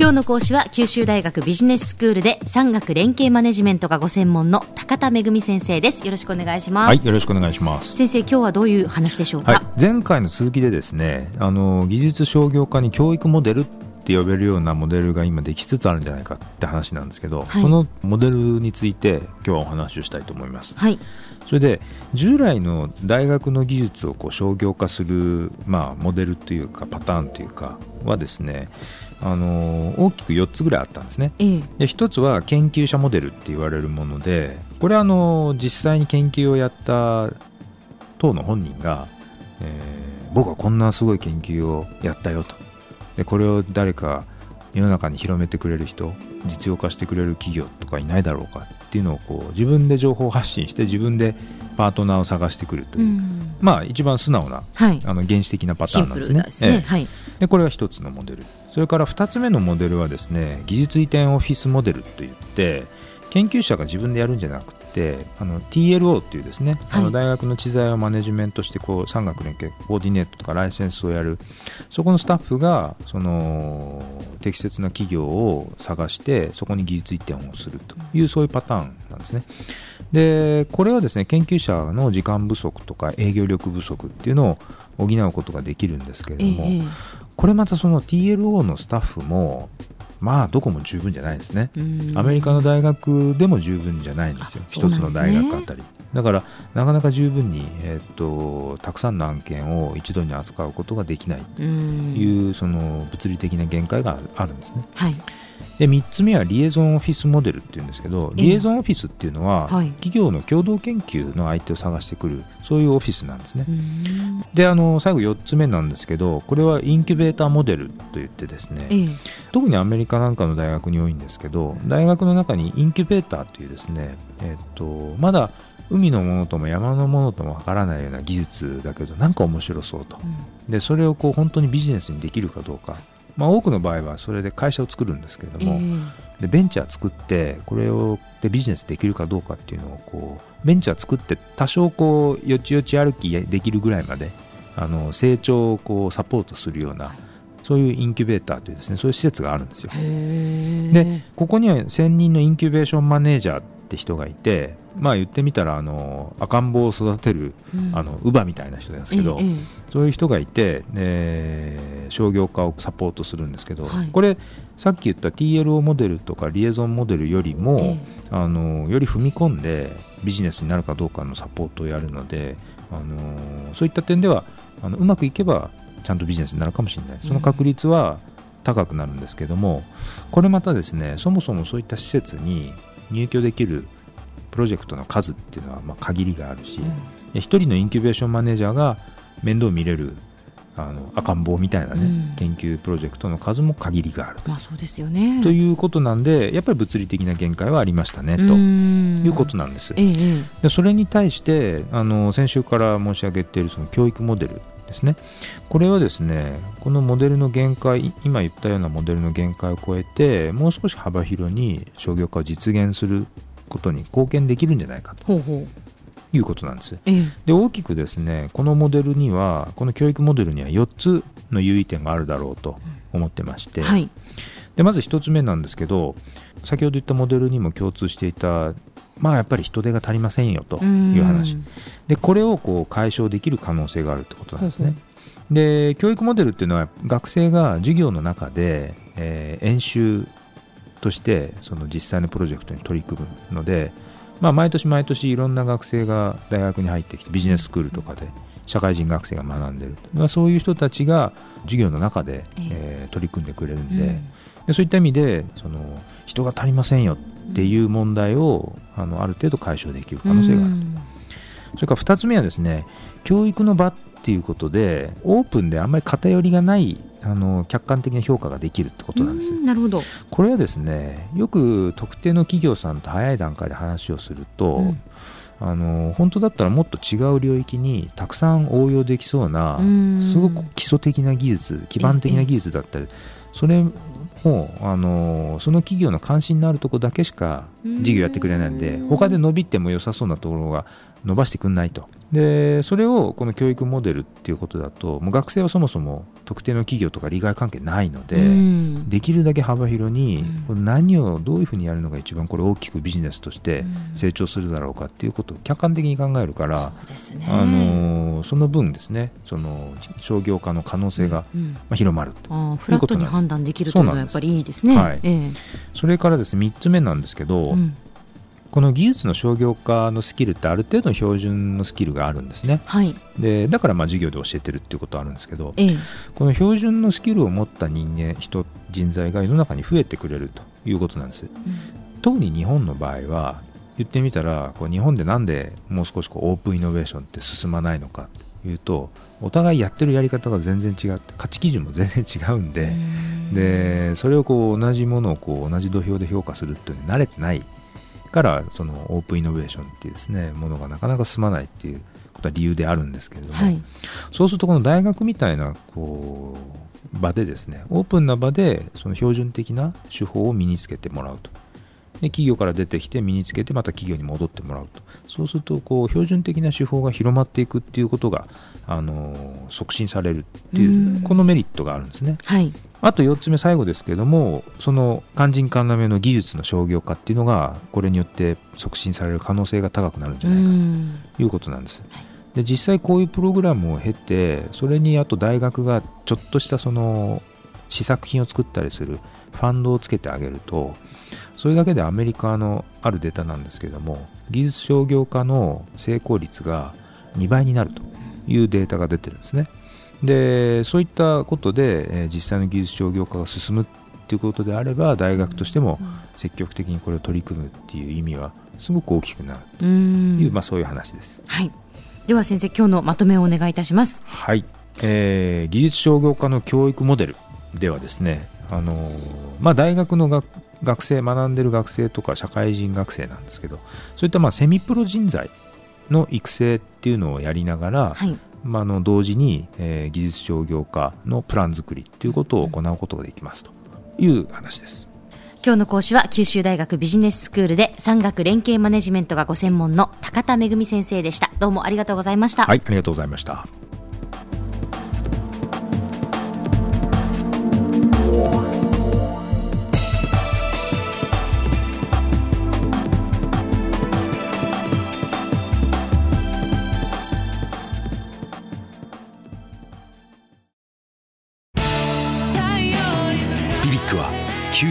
今日の講師は九州大学ビジネススクールで産学連携マネジメントがご専門の高田恵先生です。よろしくお願いします。はいよろしくお願いします。先生今日はどういう話でしょうか、はい、前回の続きでですねあの技術商業化に教育モデルって呼べるようなモデルが今できつつあるんじゃないかって話なんですけど、はい、そのモデルについて今日はお話をしたいと思います、はい、それで従来の大学の技術をこう商業化する、まあ、モデルというかパターンというかはですねあの大きく4つぐらいあったんですね、で1つは研究者モデルって言われるものでこれはあの実際に研究をやった当の本人が、えー、僕はこんなすごい研究をやったよと。でこれを誰か世の中に広めてくれる人実用化してくれる企業とかいないだろうかっていうのをこう自分で情報発信して自分でパートナーを探してくるという、うん、まあ一番素直な、はい、あの原始的なパターンなんですね。すね。ええ、はい、でこれは一つのモデル。それから2つ目のモデルはですね技術移転オフィスモデルといって研究者が自分でやるんじゃなくてあの TLO っていうですね、はい、あの大学の知財をマネジメントしてこう産学連携コーディネートとかライセンスをやる。そこのスタッフがその適切な企業を探してそこに技術移転をするというそういうパターンなんですね。でこれはですね研究者の時間不足とか営業力不足っていうのを補うことができるんですけれども、ええ、これまたその TLO のスタッフもまあどこも十分じゃないですね。アメリカの大学でも十分じゃないんですよ。一、つの大学あたり。だからなかなか十分に、えーと、たくさんの案件を一度に扱うことができないというその物理的な限界があるんですね。はいで3つ目はリエゾンオフィスモデルっていうんですけどリエゾンオフィスっていうのは、企業の共同研究の相手を探してくるそういうオフィスなんですね。であの最後4つ目なんですけどこれはインキュベーターモデルといってですね、特にアメリカなんかの大学に多いんですけど大学の中にインキュベーターというですね、えーと、まだ海のものとも山のものともわからないような技術だけどなんか面白そうと、うん、でそれをこう本当にビジネスにできるかどうかまあ、多くの場合はそれで会社を作るんですけれども、えー、でベンチャー作ってこれをでビジネスできるかどうかっていうのをこうベンチャー作って多少こうよちよち歩きできるぐらいまであの成長をこうサポートするような、そういうインキュベーターというですねそういう施設があるんですよ。でここには専任のインキュベーションマネージャーって人がいてまあ言ってみたらあの赤ん坊を育てる、うん、あの乳母みたいな人なんですけど、ええ、そういう人がいて、で商業化をサポートするんですけど、はい、これさっき言った TLO モデルとかリエゾンモデルよりも、え、あのより踏み込んでビジネスになるかどうかのサポートをやるのであのそういった点ではあのうまくいけばちゃんとビジネスになるかもしれない。その確率は高くなるんですけども、これまたですねそもそもそういった施設に入居できるプロジェクトの数っていうのはまあ限りがあるし、うん、で1人のインキュベーションマネージャーが面倒見れるあの赤ん坊みたいなね、うん、研究プロジェクトの数も限りがある、まあ、そうですよね。ということなんでやっぱり物理的な限界はありましたねということなんです、ええ、でそれに対してあの先週から申し上げているその教育モデルですね。これはですねこのモデルの限界今言ったようなモデルの限界を超えてもう少し幅広に商業化を実現することに貢献できるんじゃないかと。ほうほう。いうことなんです、ええ、で大きくですねこのモデルにはこの教育モデルには4つの優位点があるだろうと思ってまして、はい、でまず1つ目なんですけど先ほど言ったモデルにも共通していたまあやっぱり人手が足りませんよという話。でこれをこう解消できる可能性があるってことなんですね。で教育モデルっていうのは学生が授業の中で、えー、演習としてその実際のプロジェクトに取り組むので、まあ、毎年毎年いろんな学生が大学に入ってきてビジネススクールとかで社会人学生が学んでる、まあ、そういう人たちが授業の中で、えー、取り組んでくれるんでうん、でそういった意味でその人が足りませんよっていう問題をあのある程度解消できる可能性がある、うん、それから2つ目はですね教育の場っていうことでオープンであんまり偏りがないあの客観的な評価ができるってことなんです。なるほど。これはですねよく特定の企業さんと早い段階で話をすると、うん、あの本当だったらもっと違う領域にたくさん応用できそうなすごく基礎的な技術基盤的な技術だったりそれもあのその企業の関心のあるところだけしか事業やってくれないんで他で伸びても良さそうなところが伸ばしてくんないとでそれをこの教育モデルっていうことだともう学生はそもそも特定の企業とか利害関係ないので、うん、できるだけ幅広に、うん、何をどういうふうにやるのが一番これ大きくビジネスとして成長するだろうかっていうことを客観的に考えるから、うん、あのその分ですねその商業化の可能性が、まあ、広まると。いうフラットに判断できるというのはやっぱりいいですね。はい、えー、それからですね3つ目なんですけど、この技術の商業化のスキルってある程度の標準のスキルがあるんですね、はい、でだからまあ授業で教えてるっていうことはあるんですけど、ええ、この標準のスキルを持った人間人人材が世の中に増えてくれるということなんです、うん、特に日本の場合は言ってみたらこう日本でなんでもう少しこうオープンイノベーションって進まないのかというとお互いやってるやり方が全然違って価値基準も全然違うんででそれをこう同じものをこう同じ土俵で評価するっていうのに慣れてないからそのオープンイノベーションっていうですねものがなかなか進まないっていうことは理由であるんですけれども、はい、そうするとこの大学みたいなこう場でですねオープンな場でその標準的な手法を身につけてもらうとで企業から出てきて身につけてまた企業に戻ってもらうと。そうするとこう標準的な手法が広まっていくっていうことがあの促進されるっていうこのメリットがあるんですね。はい。あと4つ目最後ですけれどもその肝心要の技術の商業化っていうのがこれによって促進される可能性が高くなるんじゃないかということなんです。で実際こういうプログラムを経てそれにあと大学がちょっとしたその試作品を作ったりするファンドをつけてあげるとそれだけでアメリカのあるデータなんですけれども技術商業化の成功率が2倍になるというデータが出てるんですね。でそういったことで、えー、実際の技術商業化が進むっていうことであれば大学としても積極的にこれを取り組むっていう意味はすごく大きくなるという、まあ、そういう話です。はい、では先生今日のまとめをお願いいたします。はい、えー、技術商業化の教育モデルではですねあのまあ、大学の学学生学んでる学生とか社会人学生なんですけどそういったまあセミプロ人材の育成っていうのをやりながら、はい、まあ、の同時に、えー、技術商業化のプラン作りっていうことを行うことができますという話です。今日の講師は九州大学ビジネススクールで産学連携マネジメントがご専門の高田恵先生でした。どうもありがとうございました。はい、ありがとうございました。